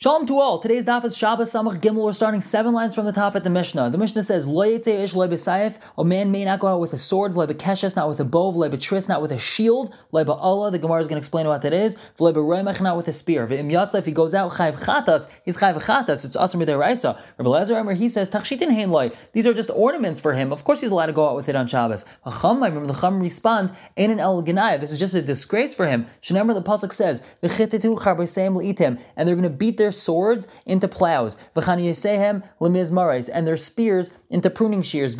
Shalom to all. Today's daf is Shabbos Samach Gimel. We're starting seven lines from the top at the Mishnah. The Mishnah says, Lo ish A man may not go out with a sword, lo not with a bow, lo not with a shield, lo Allah. The Gemara is going to explain what that is. Lo not with a spear. Yatza, if he goes out chayv chatas, he's chayv chatas. It's asr midiraisa. Rabbi Lezer he says, Tachshitin hein loy. These are just ornaments for him. Of course, he's allowed to go out with it on Shabbos. Chacham, I remember the Chum respond, Ein an el This is just a disgrace for him. Shenemar the pasuk says, V'chitetu charbeseim leitim, and they're going to beat their their swords into plows, and their spears into pruning shears,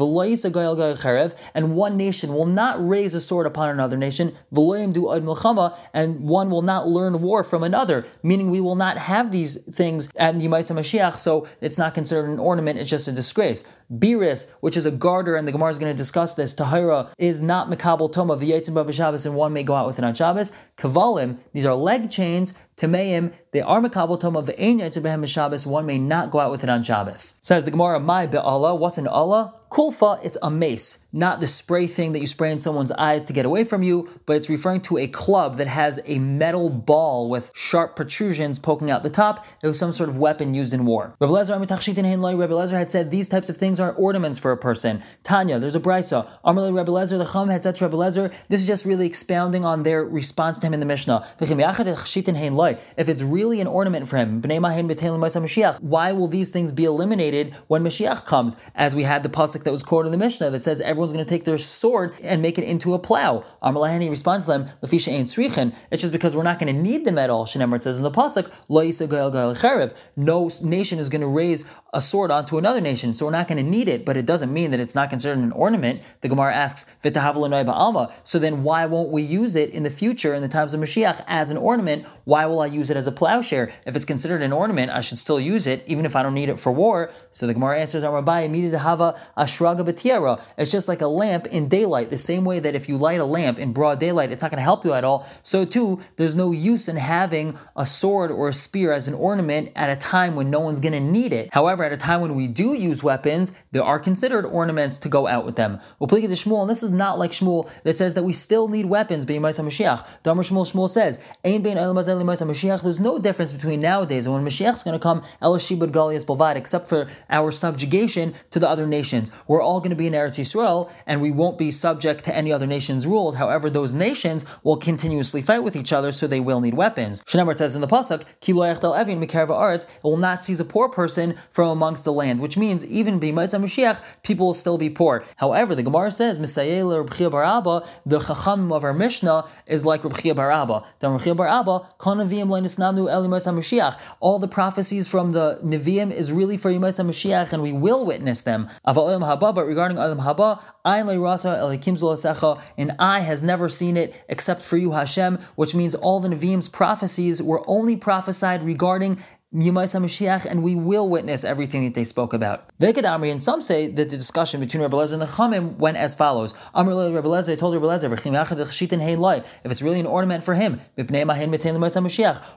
and one nation will not raise a sword upon another nation, and one will not learn war from another, meaning we will not have these things at Yemaisa Mashiach, so it's not considered an ornament, it's just a disgrace. Biris, which is a garter, and the Gemara is going to discuss this, Tahira is not Makabal Toma, V'yetzim Shabbos, and one may go out with it on Shabbos. Kavalim, these are leg chains, Tameim, they are Makabal Toma, V'ein Shabbos, one may not go out with it on Shabbos. Says the Gemara, My Be'Allah, what's an Allah? Kulfa, it's a mace, not the spray thing that you spray in someone's eyes to get away from you, but it's referring to a club that has a metal ball with sharp protrusions poking out the top. It was some sort of weapon used in war. Rabbi Lezer, had said these types of things are ornaments for a person. Tanya, there's a brisa. Amarle Rabbi Lezer, the Chum had said to Lezer, this is just really expounding on their response to him in the Mishnah. If it's really an ornament for him, why will these things be eliminated when Mashiach comes? As we had the pasuk pasuk that was quoted in the Mishnah that says everyone's going to take their sword and make it into a plow. Amalahani responds to them, Lafisha ain't srichin. It's just because we're not going to need them at all. Shenemar says in the pasuk, Lo No nation is going to raise a sword onto another nation, so we're not going to need it. But it doesn't mean that it's not considered an ornament. The Gemara asks, alma. So then why won't we use it in the future in the times of Mashiach as an ornament? Why will I use it as a plowshare? If it's considered an ornament, I should still use it, even if I don't need it for war. So the Gemara answers, Rabbi, immediately hava ashraga b'tiara. It's just like a lamp in daylight. The same way that if you light a lamp in broad daylight, it's not going to help you at all. So too, there's no use in having a sword or a spear as an ornament at a time when no one's going to need it. However, at a time when we do use weapons, there are considered ornaments to go out with them. We'll to Shmuel, and this is not like Shmuel that says that we still need weapons. Being Mashiach, Damar Shmuel Shmuel says, There's no difference between nowadays and when Mashiach's going to come, Elashibud Galias Balvad, except for our subjugation to the other nations. We're all going to be in Eretz Yisrael, and we won't be subject to any other nation's rules. However, those nations will continuously fight with each other, so they will need weapons. Shnamar says in the pasuk, it will not seize a poor person from amongst the land, which means even be Mashiach, people will still be poor. However, the Gemara says, Baraba, the Chacham of our Mishnah is like Rav Chia Bar Abba. All the prophecies from the Nevi'im is really for Yimais Mashiach, and we will witness them. But regarding Olam Haba, and eye has never seen it except for you, Hashem, which means all the Nevi'im's prophecies were only prophesied regarding And we will witness everything that they spoke about. Vekad Amri, and some say that the discussion between Rebbe Lezer and the Chamim went as follows. Amr Rebbe Lezer told Rebbe Lezer, if it's really an ornament for him,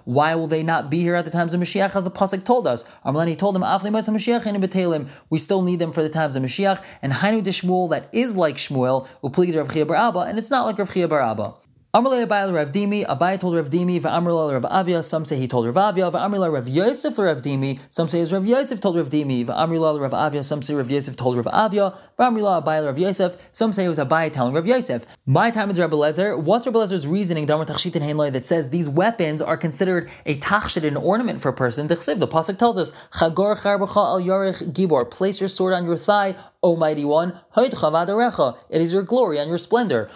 why will they not be here at the times of Mashiach as the Pasuk told us? Amr told them, we still need them for the times of Mashiach, and Hainu de Shmuel, that is like Shmuel, Upligid Rav Chia Bar Abba, and it's not like Rav Chia Bar Abba. Amalei Abai Rav Dimi, Abai told Rav Dimi, Va'amrila Rav Avia, some say he told Rav Avia, Va'amrila Rav Yosef Rav Dimi, some say Rav Yosef told Rav Dimi, Va'amrila Rav Avia, some say Rav Yosef told Rav Avia, Va'amrila Abai Rav Yosef, some say it was Abai telling Rav Yosef. My time with Rabbi Lezer, what's Rabbi Lezer's reasoning, Damar Tachshit and Hainloi, that says these weapons are considered a tachshit, an ornament for a person? The Pasuk tells us, Chagor Charbacha al Yarech Gibor, place your sword on your thigh, O mighty one, it is your glory and your splendor.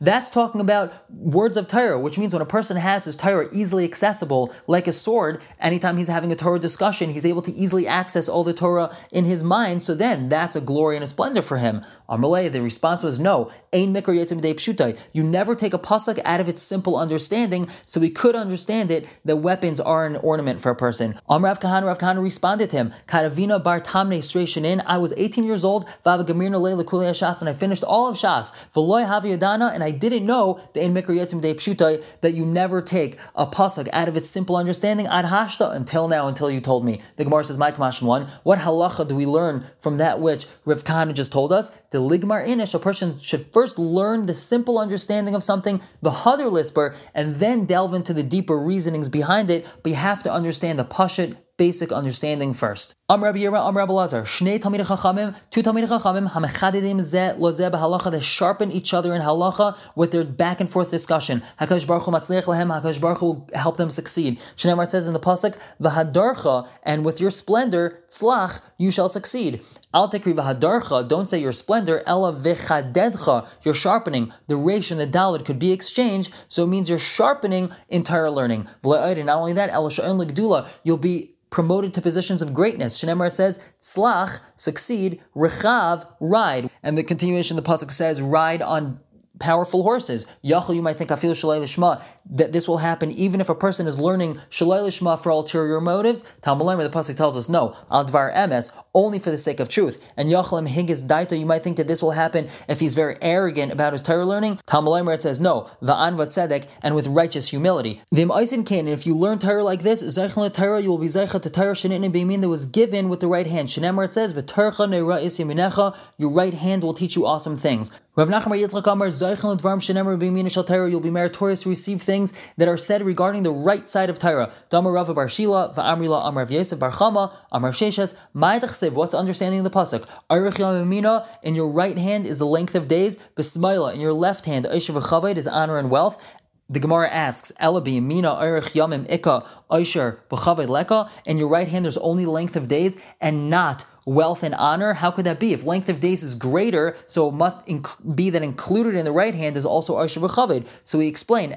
That's talking about words of Torah, which means when a person has his Torah easily accessible, like a sword, anytime he's having a Torah discussion, he's able to easily access all the Torah in his mind, so then that's a glory and a splendor for him. Amalei, the response was no. You never take a pasuk out of its simple understanding, so we could understand it that weapons are an ornament for a person. Amrav Kahana Rav Kahana responded to him, Karavina bar tamne in. I was 18 years old, Vava Gamirna Leila Shas, and I finished all of Shas. V'loy Havi Adana, and I didn't know the Ein Yetzim Pshutai that you never take a pasuk out of its simple understanding ad hashta until now, until you told me. The Gemara says, Mike one, what halacha do we learn from that which Rav Kahana just told us? The ligmar inish, a person should first learn the simple understanding of something, the hadar lisper, and then delve into the deeper reasonings behind it. But you have to understand the pashit basic understanding first. Am Rabbi Yira, Am Rabbi Lazar, Shnei Talmid Chachamim, two Talmid Chachamim, Hamechadidim Zeh Lozeh Halacha, they sharpen each other in halacha with their back and forth discussion. Hakadosh Baruch Hu Matzliach Lehem, Hakadosh Baruch Hu will help them succeed. Shnei Shneimar says in the pasuk, V'hadarcha, and with your splendor, tzlach, you shall succeed. Al tekri v'hadarcha, don't say your splendor, ella v'chadedcha, your sharpening. The resh and the dalid could be exchanged, so it means you're sharpening entire learning. Not only that, ella sha'on l'gdula, you'll be promoted to positions of greatness. Shenemar it says, Tzlach, succeed, Rechav, ride. And the continuation of the Pasuk says, ride on powerful horses. Yachal, you might think I shalai lishma that this will happen even if a person is learning shalai lishma for ulterior motives. Talmud the pasuk tells us no al dvar emes only for the sake of truth. And Yachal higis daito, you might think that this will happen if he's very arrogant about his Torah learning. Talmud it says no va'an tzedek and with righteous humility. The Aisin Kain, if you learn Torah like this, zeichel Torah, you will be zeichel to Torah shenin beimin that was given with the right hand. Shenemar it says neira your right hand will teach you awesome things. Rav Nachman Yitzchak Amar Zeichel Dvarim Shenemer B'Min Shel Torah. You'll be meritorious to receive things that are said regarding the right side of Torah. Damar Rav Bar Shila Va'amrila Amar Yosef Bar Chama Amar Sheshes Ma'edachsev. What's understanding the pasuk? Arich Yamina. In your right hand is the length of days. Besmaila. In your left hand, Aisha V'Chaved is honor and wealth. The Gemara asks, Ela b'yamina erich yamim ika oisher b'chaved leka. In your right hand, there's only length of days and not wealth and honor? How could that be? If length of days is greater, so it must inc- be that included in the right hand is also Arshav Chavid. So we explain,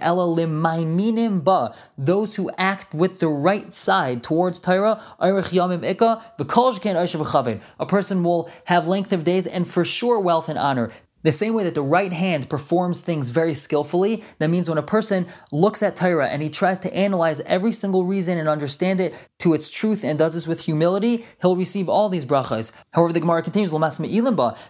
ba, those who act with the right side towards Torah, Arich Yamim Ika, V'kol Sheken Arshav Chavid. A person will have length of days and for sure wealth and honor. The same way that the right hand performs things very skillfully, that means when a person looks at Torah and he tries to analyze every single reason and understand it to its truth and does this with humility, he'll receive all these brachas. However, the Gemara continues,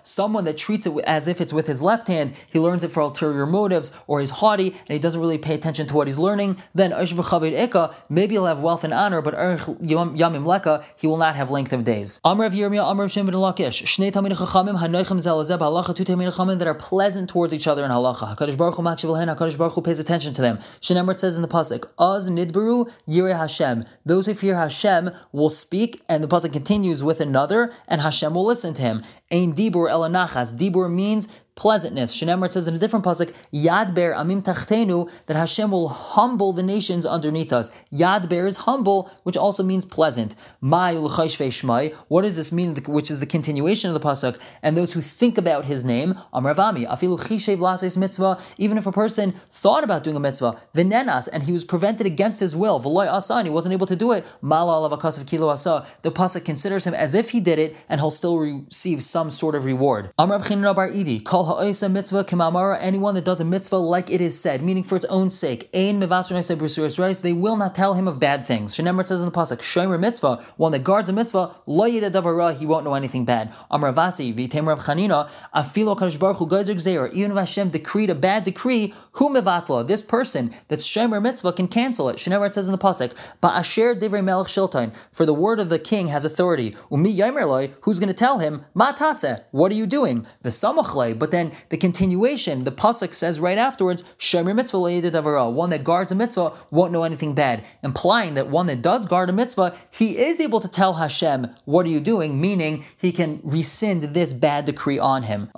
someone that treats it as if it's with his left hand, he learns it for ulterior motives, or he's haughty and he doesn't really pay attention to what he's learning, then Eka, maybe he'll have wealth and honor, but yamim leka, he will not have length of days. Amrav Yirmiyah, Amrav Shem ben Lakish, Shnei Talmid Chachamim, Hanoichem Zelazeb, Halacha, Tu Tamid that are pleasant towards each other in halacha. Hakadosh Baruch Hu Hakadosh Baruch Hu pays attention to them. Shenemar says in the pasuk, "Az nidbaru yirei Hashem." Those who fear Hashem will speak, and the pasuk continues with another, and Hashem will listen to him. Ein dibur elanachas. Dibur means pleasantness. Shenemar says in a different pasuk, Yadber amim tachtenu, that Hashem will humble the nations underneath us. Yadber is humble, which also means pleasant. What does this mean? Which is the continuation of the pasuk. And those who think about His name, Amravami, afilu chishev mitzvah. Even if a person thought about doing a mitzvah, nenas, and he was prevented against his will, v'loy asa, and he wasn't able to do it, mala of kilo asa. The pasuk considers him as if he did it, and he'll still receive some sort of reward. Amrav Chinna bar Idi, ha'oisa mitzvah kamamara, anyone that does a mitzvah like it is said, meaning for its own sake. Ein mevasr they will not tell him of bad things. Shenemar says in the pasuk, shomer mitzvah, one that guards a mitzvah, lo davara, he won't know anything bad. Amravasi v'tem Rav Chanina, afilo kadosh baruch hu gzer even if Hashem decreed a bad decree, who mevatla, this person that's shomer mitzvah can cancel it. Shenemar says in the pasuk, ba'asher divrei melech shiltain, for the word of the king has authority. Umi yamer who's going to tell him, matase, what are you doing? But then the continuation, the pasuk says right afterwards, Shomer mitzvah. One that guards a mitzvah won't know anything bad, implying that one that does guard a mitzvah, he is able to tell Hashem, "What are you doing?" Meaning he can rescind this bad decree on him.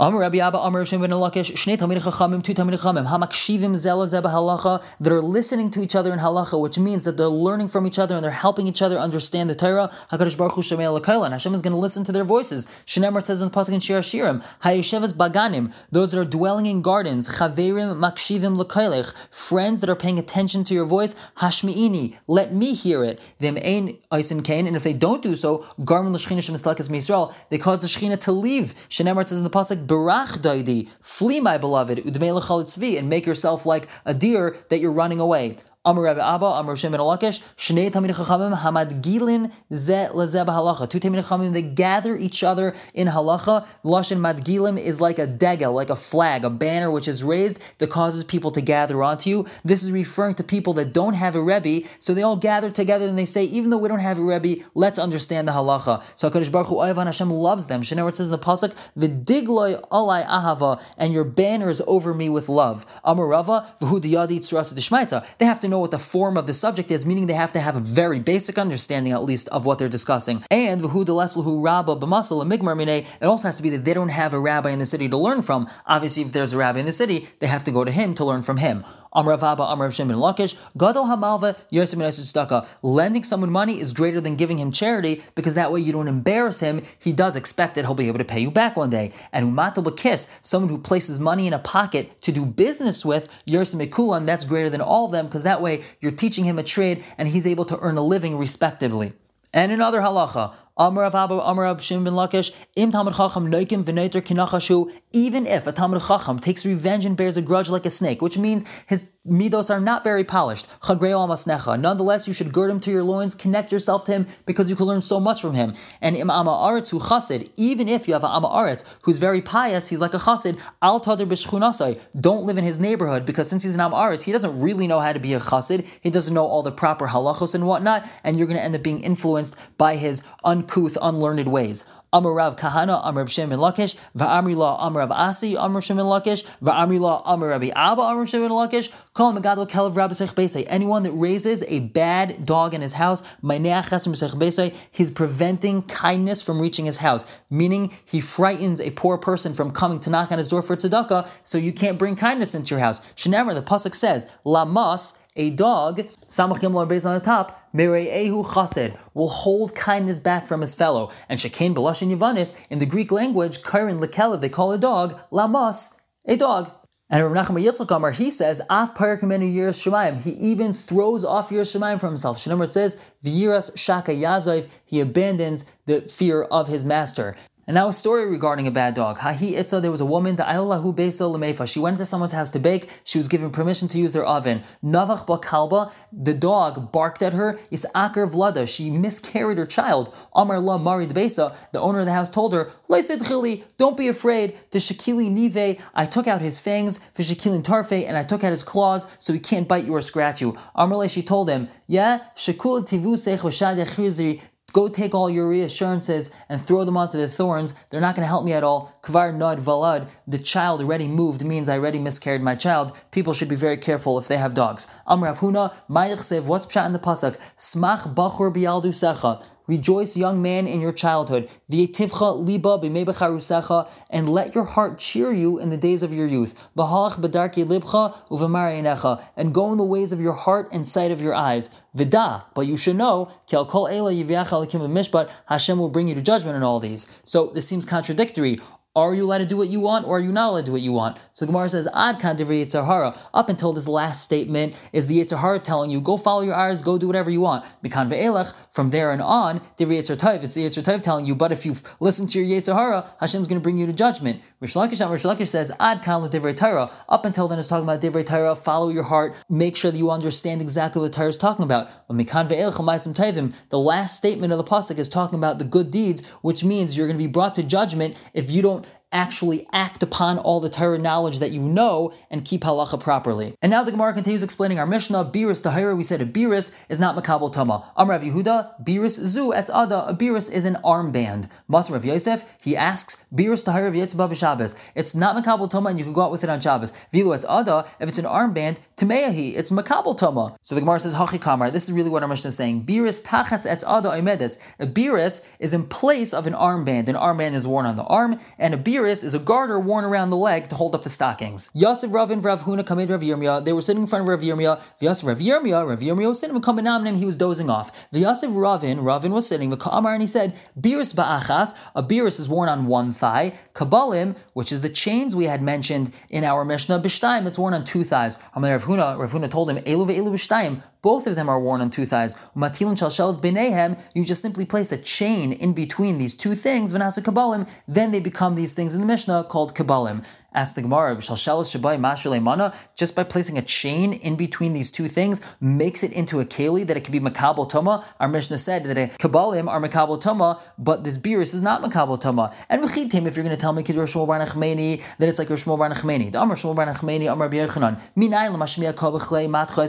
That are listening to each other in halacha, which means that they're learning from each other and they're helping each other understand the Torah. Hakadosh Baruch Hu Lakailan. Hashem is going to listen to their voices. Shneimar says in the pasuk in Shir Hashirim, Hayeshevas Baganim those that are dwelling in gardens, chaverim makshivim lekailech, friends that are paying attention to your voice, hashmiini, let me hear it. Them ain eisen kain, and if they don't do so, garmin l'shchina shemislakas Yisrael, they cause the shchina to leave. Shenemar says in the pasuk, barach daidi, flee my beloved, udmei tzvi, and make yourself like a deer that you're running away. Amar Rabbi Abba, Amr Shem ben Alakish, Shnei Talmid Chachamim Hamad Gilin Ze Leze Halacha. Two Talmid Chachamim they gather each other in halacha. Lashon Madgilim is like a degel, like a flag, a banner which is raised that causes people to gather onto you. This is referring to people that don't have a rebbe, so they all gather together and they say, even though we don't have a rebbe, let's understand the halacha. So Hakadosh Baruch Hu Oivan Hashem loves them. Shnei says in the pasuk, "V'digloi alai ahava," and your banner is over me with love. Amarava v'hu diyadi They have to know what the form of the subject is, meaning they have to have a very basic understanding, at least, of what they're discussing. And v'hu rabba b'masal migmar. It also has to be that they don't have a rabbi in the city to learn from. Obviously, if there's a rabbi in the city, they have to go to him to learn from him. Amrav Abba, Amrav Shem ben Lakish, Gadol Hamalva, Yosem Tzedakah. Lending someone money is greater than giving him charity because that way you don't embarrass him. He does expect that he'll be able to pay you back one day. And Umatal Kiss, someone who places money in a pocket to do business with, Yosem Kulan, that's greater than all of them because that way you're teaching him a trade and he's able to earn a living respectively. And another halacha, Amar of Abba, Amar of Shimon ben Lakish, Im Talmud Chacham Noikim V'Neiter Kinachashu, even if a Talmud Chacham takes revenge and bears a grudge like a snake, which means his midos are not very polished, nonetheless you should gird him to your loins, connect yourself to him, because you can learn so much from him. And Im Ama Aretz hu Chassid, even if you have an Ama Aretz who's very pious, he's like a Chassid, Al Tader B'Shchunasai, don't live in his neighborhood, because since he's an Ama Aretz, he doesn't really know how to be a Chassid, he doesn't know all the proper halachos and whatnot, and you're going to end up being influenced by his uncouth, unlearned ways. Amarav Kahana, Amar Shem ben Lakish, Va'amri La, Amarav Asi, Amar Shem ben Lakish, Va'amri La, Amar Rabbi Abba, Shem ben Lakish, Kol Megadol Kelev Rabbi Besei. Anyone that raises a bad dog in his house, he's preventing kindness from reaching his house, meaning he frightens a poor person from coming to knock on his door for tzedakah, so you can't bring kindness into your house. Shenemar, the pasuk says, Lamas, a dog, Samach Gimel based on the top, Mere'ehu Chased, will hold kindness back from his fellow. And Shekain Belashin Yavanis, in the Greek language, Karen Lekelev, they call a dog, Lamos, a dog. And Rav Nachman Yitzchakamar, he says, Af Parakamenu Yiras Shemayim. He even throws off Yiras Shemayim for himself. Shanamar it says, V'yiras Shaka Yazov. He abandons the fear of his master. And now a story regarding a bad dog. Hahi itza, there was a woman, the Ailahu Besa Lemefa. She went into someone's house to bake. She was given permission to use their oven. Navach Bakalba, the dog barked at her. Is Akar Vlada. She miscarried her child. Amar La the owner of the house told her, don't be afraid. The Shakili Nive, I took out his fangs, for Shakilin Tarfe, and I took out his claws so he can't bite you or scratch you. Amrle, she told him, Yeah, Shakul Tivu Go take all your reassurances and throw them onto the thorns. They're not going to help me at all. Kvar nod valad. The child already moved means I already miscarried my child. People should be very careful if they have dogs. Amrav Huna, what's pshat in the pasuk? Smach bachur bialdu secha. Rejoice, young man, in your childhood. liba and let your heart cheer you in the days of your youth. libcha and go in the ways of your heart and sight of your eyes. Vida, but you should know, kol ela mishpat, Hashem will bring you to judgment in all these. So this seems contradictory. Are you allowed to do what you want, or are you not allowed to do what you want? So Gemara says, Ad kan Yitzhahara. Up until this last statement is the Yitzhahara telling you, go follow your eyes, go do whatever you want. Mikan ve'elech, from there and on, Divri Yitzhar it's the Yitzhar telling you, but if you've listened to your Yitzhahara, Hashem's going to bring you to judgment. Rish Lakish, Rish Lakish says, Ad kan Divrei Torah. Up until then, it's talking about Divrei Torah, follow your heart, make sure that you understand exactly what Torah is talking about. But Mikan ve'elech, the last statement of the Pasuk is talking about the good deeds, which means you're going to be brought to judgment if you don't actually act upon all the Torah knowledge that you know and keep halacha properly. And now the Gemara continues explaining our Mishnah. Biris Tahira, we said a biris is not makabel tama. Amrav Yehuda, biris zu etz ada. A biris is an armband. Masr of Yosef, he asks, biris Tahira v'yetzba b'Shabbos. It's not makabel tama and you can go out with it on Shabbos. Vilu etz ada, if it's an armband, Tameahi, it's makabel tama. So the Gemara says, Hachi kamar. This is really what our Mishnah is saying. Biris tachas etz ada imedes. A biris is in place of an armband. An armband is worn on the arm, and a biris is a garter worn around the leg to hold up the stockings. Yosef Ravin Rav Huna Kamid Rav Yirmiyah, they were sitting in front of Rav Yirmiyah. Yosef Rav Yirmiyah, Rav Yirmiyah was sitting, Kaminamnim, he was dozing off. Yosef Ravin, Ravin was sitting, the Kamar, and he said, Biris ba'achas, a biris is worn on one thigh. Kabalim, which is the chains we had mentioned in our Mishnah, Bishtaim, it's worn on two thighs. Rav Huna, Rav Huna told him, Elu ve'elu b'shtaim, both of them are worn on two thighs. Matilin shalshels benehem, you just simply place a chain in between these two things, v'nasu kabbalim, then they become these things in the Mishnah called kabbalim. Ask the Gemara, of Shalshalas Shabai Mashulemana, just by placing a chain in between these two things makes it into a keli that it can be makabel toma. Our Mishnah said that a kabbalim are makabel toma, but this beerus is not makabel toma. And v'chitim, if you're going to tell me Kid Rosh Bar Nachmeni, that it's like Rosh Bar Nachmeni. The Amr Shmuel Bar Nachmeni, Amr B'Yechanan. Minay l'mashmiya.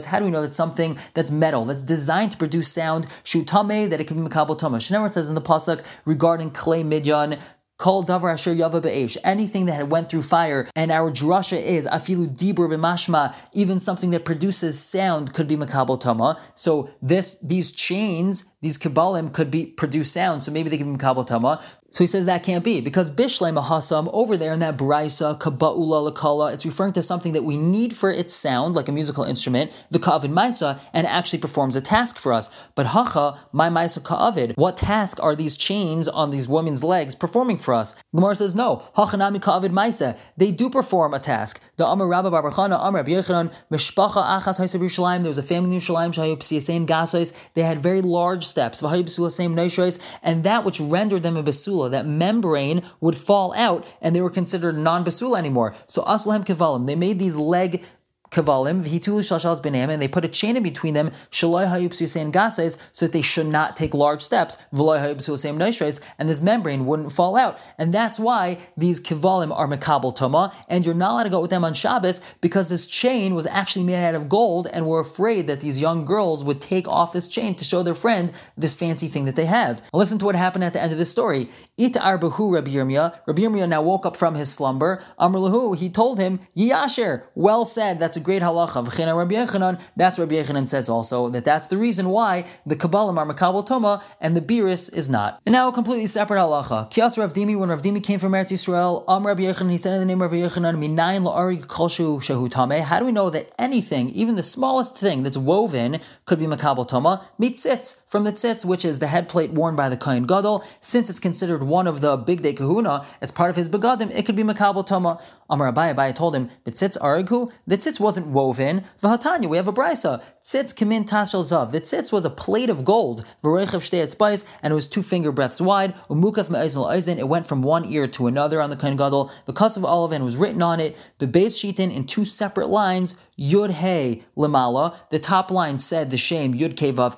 How do we know that something that's metal, that's designed to produce sound, shutame, that it can be makabel toma? Shnemer says in the pasuk regarding clay midyan, Kol davar asher yava be'esh, anything that went through fire, and our drasha is afilu dibur b'mashma, even something that produces sound could be makabel tama. So this, these chains, these kabbalim could be produce sound, so maybe they can be makabel tama. So he says that can't be because Bishle Mahasam over there in that Braisa Kaba'ula Lakala, it's referring to something that we need for its sound, like a musical instrument, the Ka'avid Maisa, and actually performs a task for us. But Hacha, my Maisa Ka'avid, what task are these chains on these women's legs performing for us? Gemara says no. Hachanami Ka'avid Maisa, they do perform a task. The Amar Rabba Barbachana, Amar Yechanan, Mishpacha Achas Haisab Yerushalayim, there was a family in Yerushalayim, Shahayub Siyasein Gasais, they had very large steps, and that which rendered them a Basul basula, that membrane would fall out and they were considered non basula anymore. So aslahem kivalim, they made these leg kavalim v'hitulu shalshals b'neim, and they put a chain in between them shaloi hayupsu gasais so that they should not take large steps v'loi hayupsu and this membrane wouldn't fall out. And that's why these kavalim are mekabel toma, and you're not allowed to go with them on Shabbos because this chain was actually made out of gold, and we're afraid that these young girls would take off this chain to show their friend this fancy thing that they have. Listen to what happened at the end of this story. Ita arbahu Rabbi Yirmiyah. Rabbi now woke up from his slumber. Amr he told him, Yasher, well said. That's a great halacha. V'china Rabbi Yechanan, that's Rabbi Yechanan says also that that's the reason why the Kabbalah are Makabal Toma and the Biris is not. And now a completely separate halacha. Kias Rav Dimi, when Rav Dimi came from Eretz Yisrael, Am Rabbi Yechanan, he said in the name of Rabbi Yechanan, Minayin kolshu shehu. How do we know that anything, even the smallest thing that's woven, could be Makabal Toma? Mitzitz, from the tzitz, which is the head plate worn by the Kohen Gadol. Since it's considered one of the big day kahuna, it's part of his begadim, it could be Makabal Toma. Amar Abai, told him, the tzitz arigu, the tzitz wasn't woven. Vahatanya, we have a brisa. Tzitz kamin tashel zav. The tzitz was a plate of gold. V'reichav shtei spice, and it was two finger breadths wide. Umukaf me'ezel eisen. It went from one ear to another on the kain gadol. Cuss of olive and was written on it. The base shitin in two separate lines. Yud Hey Lamala. The top line said the shame Yud Ke Vav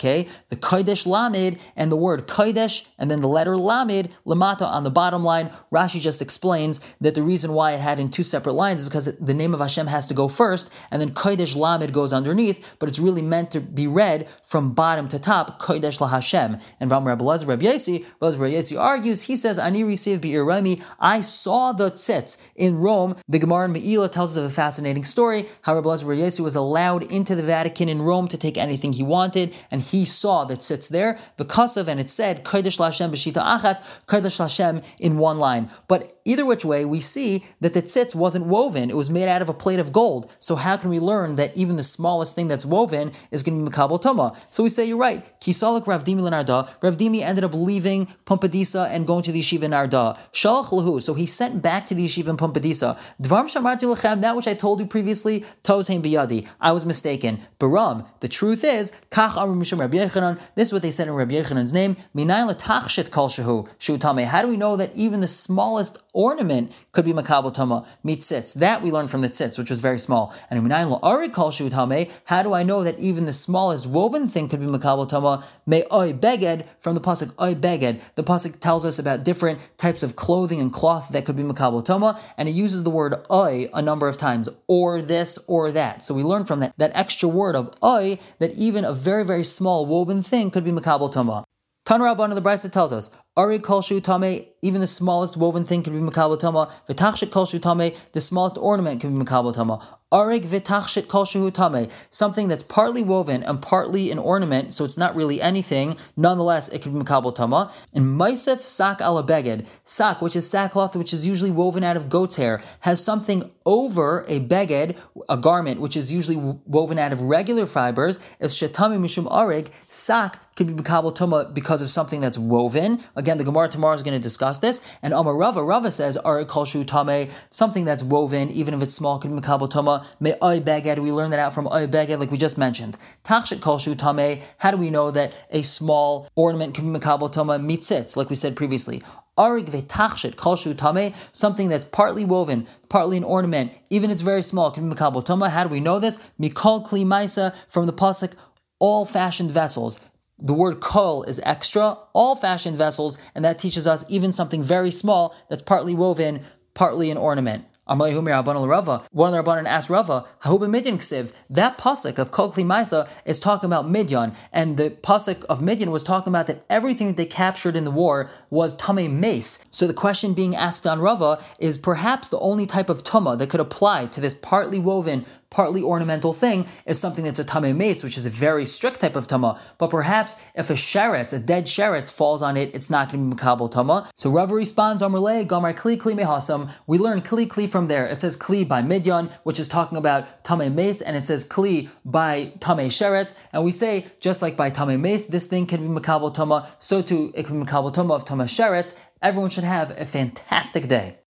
the Kodesh Lamid and the word Kodesh, and then the letter Lamid Lamata on the bottom line. Rashi just explains that the reason why it had in two separate lines is because the name of Hashem has to go first, and then Kodesh Lamid goes underneath, but it's really meant to be read from bottom to top, Kodesh La Hashem. And Ram Rabbi Lazar Rabbi Yesi, Rabbi Yesi argues, he says, Ani received Be'ir Rami, I saw the tzitz in Rome. The Gemara in Me'ila tells us of a fascinating story, how Rabbi Lazar where Yesu was allowed into the Vatican in Rome to take anything he wanted, and he saw that tzitz there, because of, and it said, Kodesh Lashem B'shita Achas, Kodesh Lashem in one line. But either which way, we see that the tzitz wasn't woven, it was made out of a plate of gold. So how can we learn that even the smallest thing that's woven is going to be Makabal Toma? So we say, you're right, Kisalik Rav Dimi Lenarda, Rav Dimi ended up leaving Pumpadisa and going to the yeshiva in Arda. Shalach so he sent back to the yeshiva in Pumpadisa. Dvarm Shamarti that which I told you previously, Toz biyadi. I was mistaken. Baram. The truth is, kach amru mishum Rabbi Yechanan. This is what they said in Rabbi Yechanan's name. Minayin letachshit kol shehu shutame. How do we know that even the smallest ornament could be makabel tama mitzitz? That we learned from the tzitz, which was very small. And minayin la'ari kol shutame. How do I know that even the smallest woven thing could be makabel tama? May oi beged from the pasuk oi beged. The pasuk tells us about different types of clothing and cloth that could be makabel tama, and it uses the word oi a number of times, or this or that. So we learn from that, that extra word of oi that even a very, very small woven thing could be makabel tama. Of the Brisa tells us, Ari kol tame, even the smallest woven thing can be makabel tama. V'tachshit kol tame, the smallest ornament can be makabel tama. Arig v'tachshit kol tame, something that's partly woven and partly an ornament, so it's not really anything. Nonetheless, it can be makabel tama. And maisef sak ala beged, sak, which is sackcloth, which is usually woven out of goat's hair, has something over a beged, a garment, which is usually woven out of regular fibers. As shetami mishum arig, sak could be makabel tama because of something that's woven. Again, the Gemara tomorrow is going to discuss this. And Amar Rava, Rava says, Ari Kolshu Tame, something that's woven, even if it's small, could be Tama. Me Oy Beged, we learn that out from Oy Beged, like we just mentioned. Tachshit Kolshu Tame, how do we know that a small ornament can be Tama? Mitzitz, like we said previously. Arig vetachshit kalshu tame, something that's partly woven, partly an ornament, even it's very small, can be makabel tama. How do we know this? Mikol kli maisa from the pasuk, all fashioned vessels. The word kol is extra, all fashioned vessels, and that teaches us even something very small that's partly woven, partly an ornament. One of the Rabbanan asked Rava, that pasuk of Kol Maisa is talking about Midyan, and the pasuk of Midyan was talking about that everything that they captured in the war was Tame Mace. So the question being asked on Rava is perhaps the only type of Tuma that could apply to this partly woven, partly ornamental thing is something that's a tame mace, which is a very strict type of tama. But perhaps if a sheretz, a dead sheretz, falls on it, it's not going to be makabel tama. So Rava responds, Amrle, Gamar Kli Kli Mehasam. We learn Kli Kli from there. It says Kli by Midyan, which is talking about tame mace, and it says Kli by tame sheretz. And we say, just like by tame mace, this thing can be makabel tama, so too it can be makabel tama of tama sheretz. Everyone should have a fantastic day.